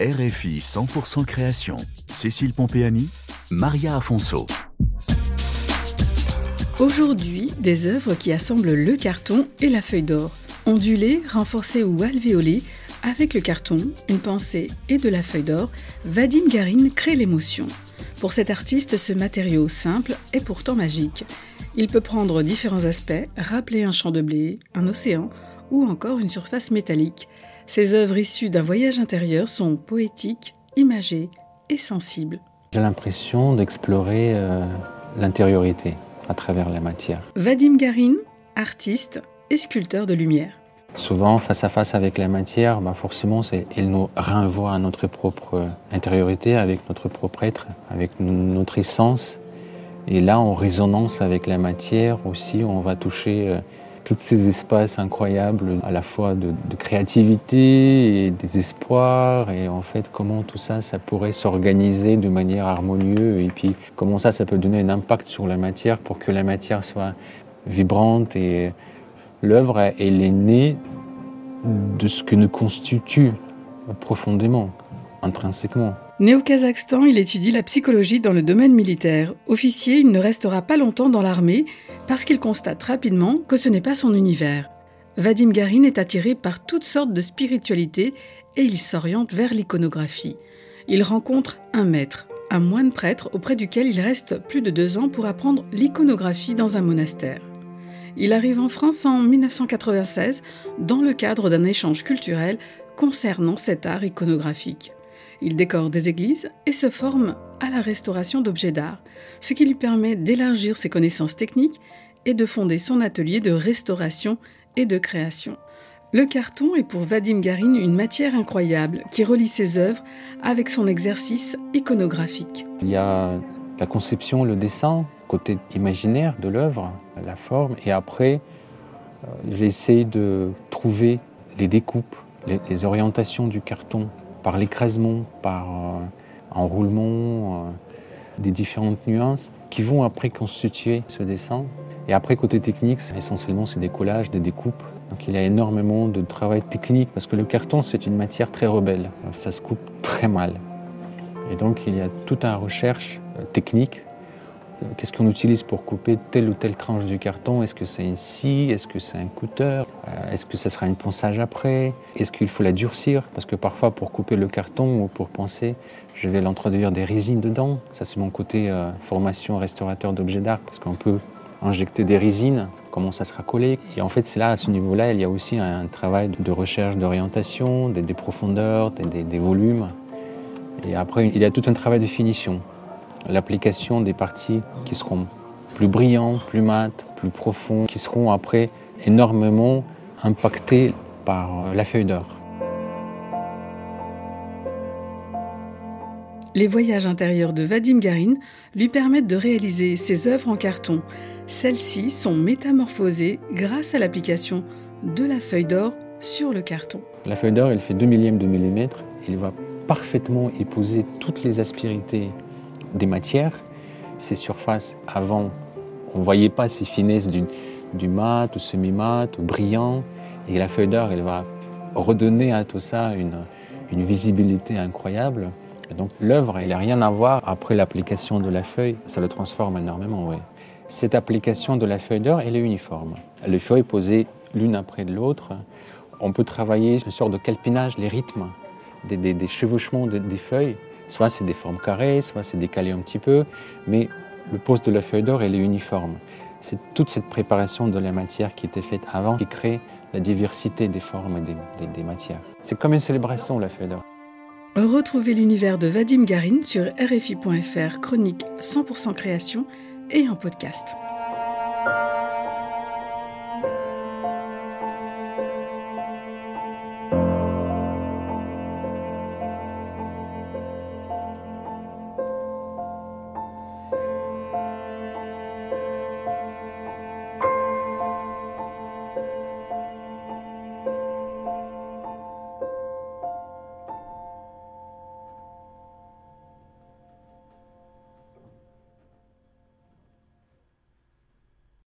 RFI 100% création. Cécile Pompéani, Maria Afonso. Aujourd'hui, des œuvres qui assemblent le carton et la feuille d'or. Ondulées, renforcées ou alvéolées, avec le carton, une pensée et de la feuille d'or, Vadim Garin crée l'émotion. Pour cet artiste, ce matériau simple est pourtant magique. Il peut prendre différents aspects, rappeler un champ de blé, un océan ou encore une surface métallique. Ces œuvres issues d'un voyage intérieur sont poétiques, imagées et sensibles. J'ai l'impression d'explorer euh, l'intériorité à travers la matière. Vadim Garin, artiste et sculpteur de lumière. Souvent, face à face avec la matière, bah forcément, il nous renvoie à notre propre intériorité, avec notre propre être, avec notre essence. Et là, en résonance avec la matière aussi, on va toucher euh, tous ces espaces incroyables, à la fois de, créativité et d'espoir, et en fait comment tout ça, pourrait s'organiser de manière harmonieuse, et puis comment ça, peut donner un impact sur la matière pour que la matière soit vibrante. Et l'œuvre, est née de ce que nous constitue profondément, intrinsèquement. Né au Kazakhstan, il étudie la psychologie dans le domaine militaire. Officier, il ne restera pas longtemps dans l'armée parce qu'il constate rapidement que ce n'est pas son univers. Vadim Garin est attiré par toutes sortes de spiritualités et il s'oriente vers l'iconographie. Il rencontre un maître, un moine prêtre auprès duquel il reste plus de deux ans pour apprendre l'iconographie dans un monastère. Il arrive en France en 1996 dans le cadre d'un échange culturel concernant cet art iconographique. Il décore des églises et se forme à la restauration d'objets d'art, ce qui lui permet d'élargir ses connaissances techniques et de fonder son atelier de restauration et de création. Le carton est pour Vadim Garin une matière incroyable qui relie ses œuvres avec son exercice iconographique. Il y a la conception, le dessin, côté imaginaire de l'œuvre, la forme, et après, euh, j'essaie de trouver les découpes, les orientations du carton par l'écrasement, par euh, enroulement, euh, des différentes nuances qui vont après constituer ce dessin. Et après, côté technique, essentiellement, c'est des collages, des découpes. Donc il y a énormément de travail technique parce que le carton, c'est une matière très rebelle. Ça se coupe très mal. Et donc il y a toute une recherche euh, technique Qu'est-ce qu'on utilise pour couper telle ou telle tranche du carton? Est-ce que c'est une scie? Est-ce que c'est un couteur euh, Est-ce que ça sera une ponçage après? Est-ce qu'il faut la durcir? Parce que parfois, pour couper le carton ou pour poncer, je vais l'introduire des résines dedans. Ça, c'est mon côté euh, formation restaurateur d'objets d'art, parce qu'on peut injecter des résines, comment ça sera collé. Et en fait, c'est là, à ce niveau-là, il y a aussi un travail de recherche d'orientation, des, profondeurs, des, des volumes. Et après, il y a tout un travail de finition l'application des parties qui seront plus brillantes, plus mates, plus profondes, qui seront après énormément impactées par euh, la feuille d'or. Les voyages intérieurs de Vadim Garin lui permettent de réaliser ses œuvres en carton. Celles-ci sont métamorphosées grâce à l'application de la feuille d'or sur le carton. La feuille d'or, elle fait 2 millièmes de millimètre. Il va parfaitement épouser toutes les aspérités des matières. Ces surfaces, avant, on ne voyait pas ces finesses du, du mat, ou semi-mat, ou brillant. Et la feuille d'or, elle va redonner à tout ça une, une visibilité incroyable. Donc l'œuvre, elle n'a rien à voir après l'application de la feuille. Ça le transforme énormément, oui. Cette application de la feuille d'or, elle est uniforme. Les feuilles posées l'une après l'autre. On peut travailler une sorte de calpinage, les rythmes des, des, chevauchements des feuilles Soit c'est des formes carrées, soit c'est décalé un petit peu, mais le poste de la feuille d'or, elle est uniforme. C'est toute cette préparation de la matière qui était faite avant qui crée la diversité des formes et des, matières. C'est comme une célébration, la feuille d'or. Retrouvez l'univers de Vadim Garin sur RFI.fr, chronique 100% création et en podcast.